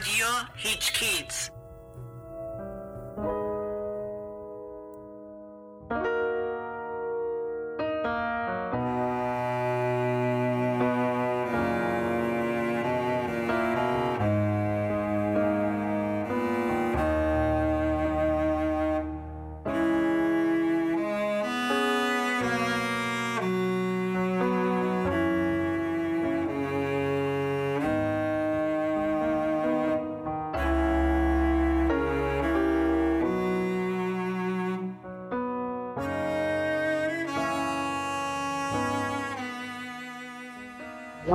رادیو هیچ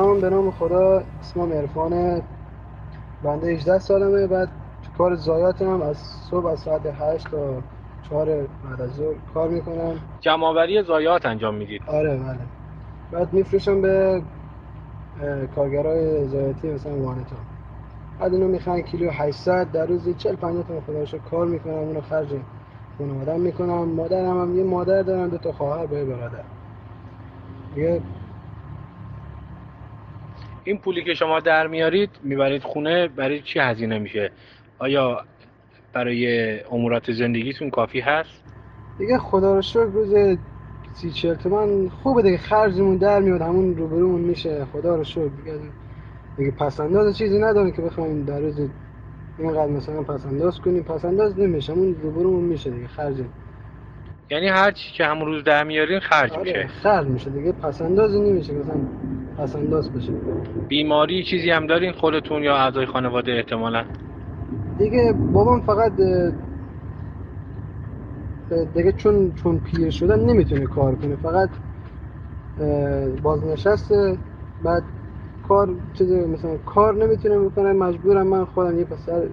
من به نام خدا. اسمم عرفانه بنده 18 سالمه. بعد کار زایاتم از صبح از ساعت 8 تا 4 بعد از ظهر کار می‌کنم. جمعآوری ضایعات انجام می‌دید. آره بله. بعد میفروشم به کارگرای زایاتی مثلا وانتا بعد اینو می‌خوان کیلو 800 در روزی 40 50 تا خدا رو شکر کار می‌کنم. اونو خرج خانوادم می‌کنم. مادرم هم یه مادر دارم دو تا خواهر با یه برادر. دیگه این پولی که شما در میارید می‌برید خونه برای چی هزینه میشه؟ آیا برای امورات زندگیتون کافی هست؟ دیگه خدا رو شکر روز سی چهل تومن خوبه دیگه خرجمون در میاد همون روبرومون میشه. خدا رو شکر دیگه دیگه پسنداز چیزی نداریم که بخوایم در روز اینقدر مثلا پسنداز کنیم. پسنداز نمیشه همون روبرومون میشه دیگه خرج. یعنی هر چی که همون روز در میارین خرج آره میشه. خرج میشه دیگه پسندازی نمیشه مثلا پسنداز بشه بیماری چیزی هم دارین خودتون یا اعضای خانواده احتمالا؟ دیگه بابام فقط دیگه چون چون پیر شده نمی‌تونه کار کنه. فقط بازنشسته بعد کار چیز مثلا کار نمی‌تونه بکنه. مجبورم من خودم یه پسر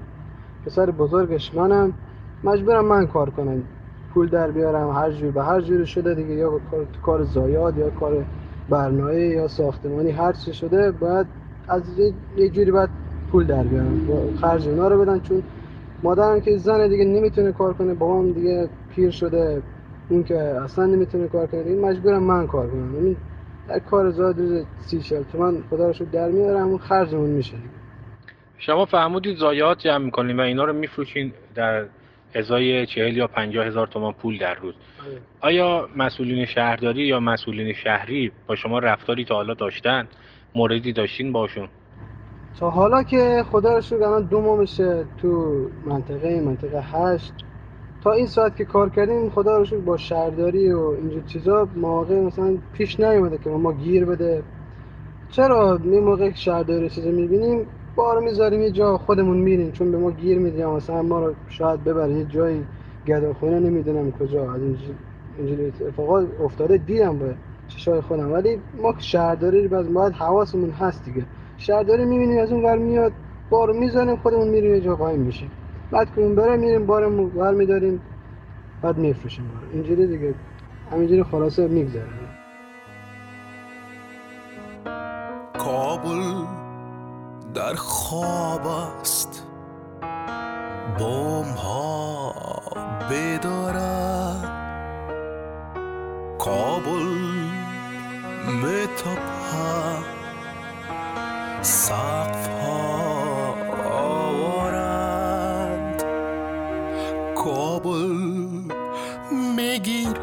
پسر بزرگش منم مجبورم من کار کنم. پول در بیارم هر جور به هر جور شده دیگه یا کار کار زایاد یا کار برنامه یا ساختمانی هر چی شده باید از یه- جوری باید پول در بیارم با خرج اونا رو بدن چون مادرم که زن دیگه نمی‌تونه کار کنه بابام دیگه پیر شده اون که اصلا نمی‌تونه کار کنه دیگه مجبورم من کار کنم یعنی در کار زاد روز سی چل تومن خدا رو در میارم اون خرجمون میشه. شما فرمودید ضایعات جمع می‌کنین و اینا رو میفروشین در ازای چهل یا پنجاه هزار تومان پول در روز. آیا مسئولین شهرداری یا مسئولین شهری با شما رفتاری تا حالا داشتن؟ موردی داشتین باشون؟ تا حالا که خدا رو شکر الان دو ماه میشه تو منطقه منطقه هشت. تا این ساعت که کار کردیم خدا رو شکر با شهرداری و اینجور چیزا مواقع مثلا پیش نیومده که ما گیر بده. چرا؟ می موقع که شهرداری چیزا می‌بینیم بار می‌ذاریم یه جا خودمون میریم چون به ما گیر میدیم مثلا ما رو شاید ببره یه جایی گداخونه نمی‌دونم کجا از اینجور اینجوری اتفاقات افتاده دیدم به چشای خودم. ولی ما شهرداری باز باید حواسمون هست دیگه. شهرداری می‌بینیم از اون ور میاد بارو می‌زنیم خودمون میریم یه جا قایم میشیم. بعد که اون بره میریم بارمون ور میداریم بعد میفروشیم بارو اینجوری دیگه. همینجوری خلاصه میگذره. کابل در خواب است. بوم ها بدارد. کابل متپد سقف ها آورند کابل می‌گیرید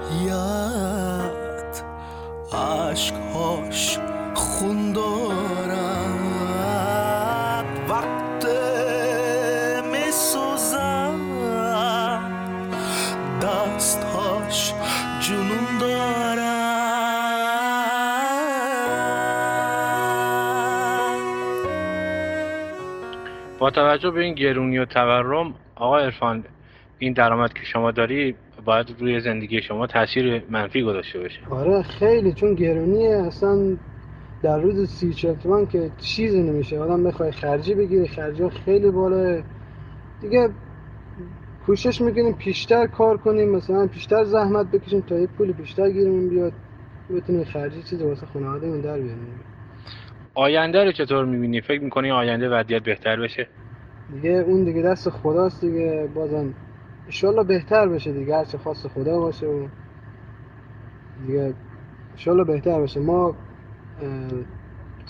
عشقهاش خون توجه به این گرونی و تورم آقا عرفان این درآمد که شما داری باید روی زندگی شما تاثیر منفی گذاشته باشه. آره خیلی چون گرونیه اصلا در روز سی چل که چیزی نمیشه. آدم بخوای خرجی بگیری خرجی خیلی بالاه دیگه کوشش می‌کنیم پیشتر کار کنیم مثلا پیشتر زحمت بکشیم تا یه پول بیشتر گیرمون بیاد بتونیم خرجی چیزی واسه خانوادهمون در بیاریم. آینده رو چطور می‌بینی؟ فکر می‌کنی آینده وضعیت بهتر بشه؟ دیگه اون دیگه دست خداست دیگه. بازم انشالله بهتر بشه دیگه. هرچه خواست خدا باشه و دیگه انشالله بهتر بشه. ما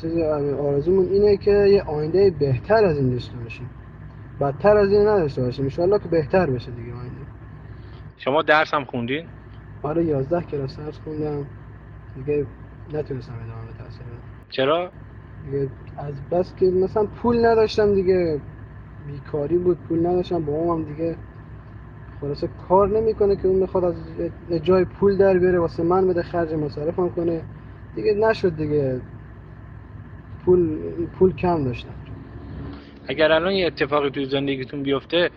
چیز آرزومون اینه که یه آینده بهتر از این داشته باشیم. بدتر از این نداشته باشیم. انشالله که بهتر بشه دیگه آینده. شما درس هم خوندین؟ آره 11 کلاس درس خوندم. دیگه نتونستم ادامه تحصیل بدم. چرا؟ از بس که مثلا پول نداشتم دیگه. بیکاری بود پول نداشتم. با هم دیگه خلاصه کار نمی‌کنه که اون بخواد از جای پول در بیاره واسه من بده خرج مصارفم کنه. دیگه نشد دیگه. پول پول کم داشتم. اگر الان یه اتفاقی تو زندگیتون بیفته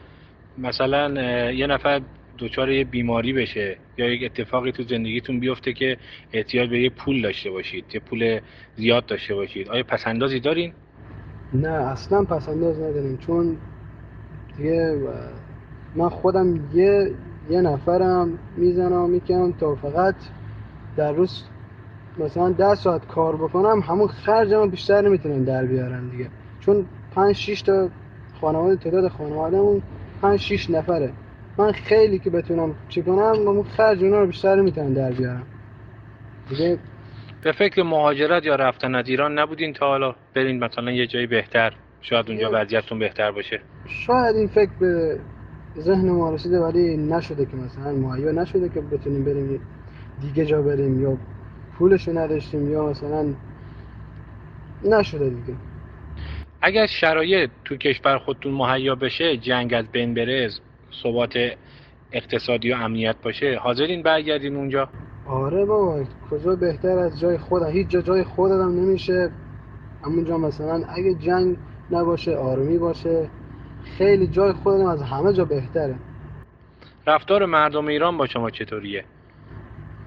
مثلا یه نفر دچار یه بیماری بشه یا یک اتفاقی تو زندگیتون بیفته که احتیاج به یه پول داشته باشید یه پول زیاد داشته باشید. آیا پسندازی دارین؟ نه اصلا پسنداز نداریم چون دیگه من خودم یه یه نفرم می‌زنم می‌کنم تا فقط در روز مثلا ده ساعت کار بکنم همون خرجمو بیشتر نمی‌تونم در بیارم دیگه. چون پنج شیش تا خانواده تعداد خانوادهمون پنج شیش نفره. من خیلی که بتونم چی کنم اون خرج اونا رو بیشتر نمی‌تونم در بیارم. دیگه به فکر مهاجرت یا رفتن از ایران نبودین تا حالا؟ برین مثلا یه جایی بهتر شاید اونجا. وضعیتتون بهتر باشه. شاید این فکر به ذهن ما رسیده ولی نشده که مثلا مهیا نشده که بتونیم بریم دیگه جا بریم یا پولشو نداشتیم یا مثلا نشده دیگه. اگر شرایط تو کشور خودتون مهیا بشه جنگ از بین بره ثبات اقتصادی و امنیت باشه. حاضرین برگردین اونجا؟ آره بابا کجا بهتر از جای خودم؟ هیچ جا جای خودم نمیشه. همونجا مثلا اگه جنگ نباشه آرومی باشه خیلی جای خودم از همه جا بهتره. رفتار مردم ایران با شما چطوریه؟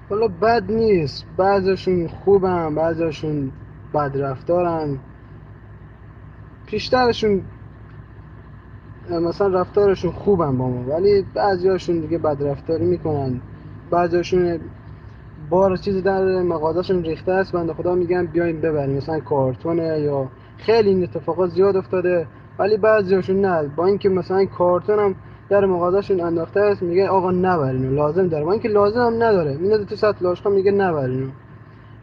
حالا بد نیست. بعضشون خوبن بعضشون بد رفتارن پیشترشون مثلا رفتارشون خوبن با ما ولی بعضیاشون دیگه بد رفتاری می‌کنن. بعضیاشون بار چیزی در مغازهشون ریخته است بنده خدا میگن بیاین ببریم. مثلا کارتونه یا خیلی این اتفاقات زیاد افتاده ولی بعضیاشون نه. با اینکه مثلا کارتون هم در مغازهشون انداخته است میگه آقا نبرین. لازم داره. با اینکه لازم هم نداره. میاد تو سطل لاشقا میگه نبرین.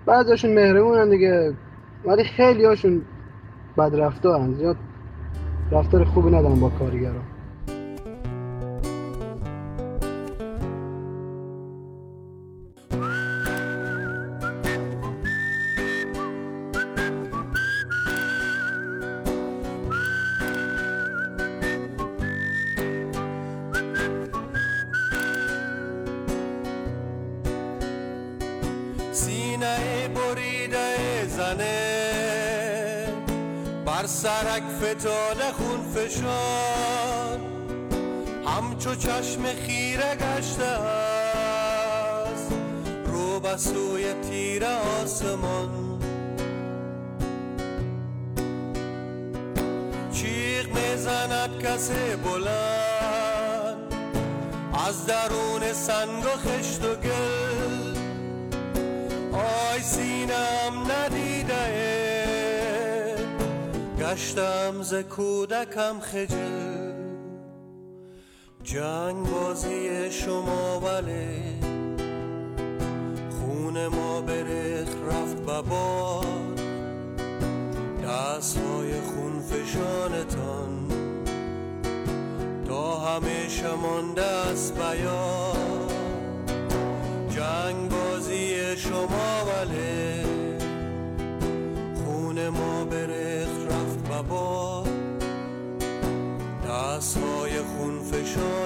بعضیاشون مهربونن دیگه ولی خیلی هاشون بد رفتارن زیاد رفتار خوبی ندارن با کارگران بر سرک فتاده خون فشان همچو چشم خیره گشته است. رو به سوی تیر آسمان. چیغ می‌زند کسی بلند. از درون سنگ و خشت و گل. آی سینم ندیده گشتم ز کودکم خجل. جنگ بازی شما ولی خون ما بریخ رفت به باد. دست های خون فشانتان تا همیشه مانده است به خون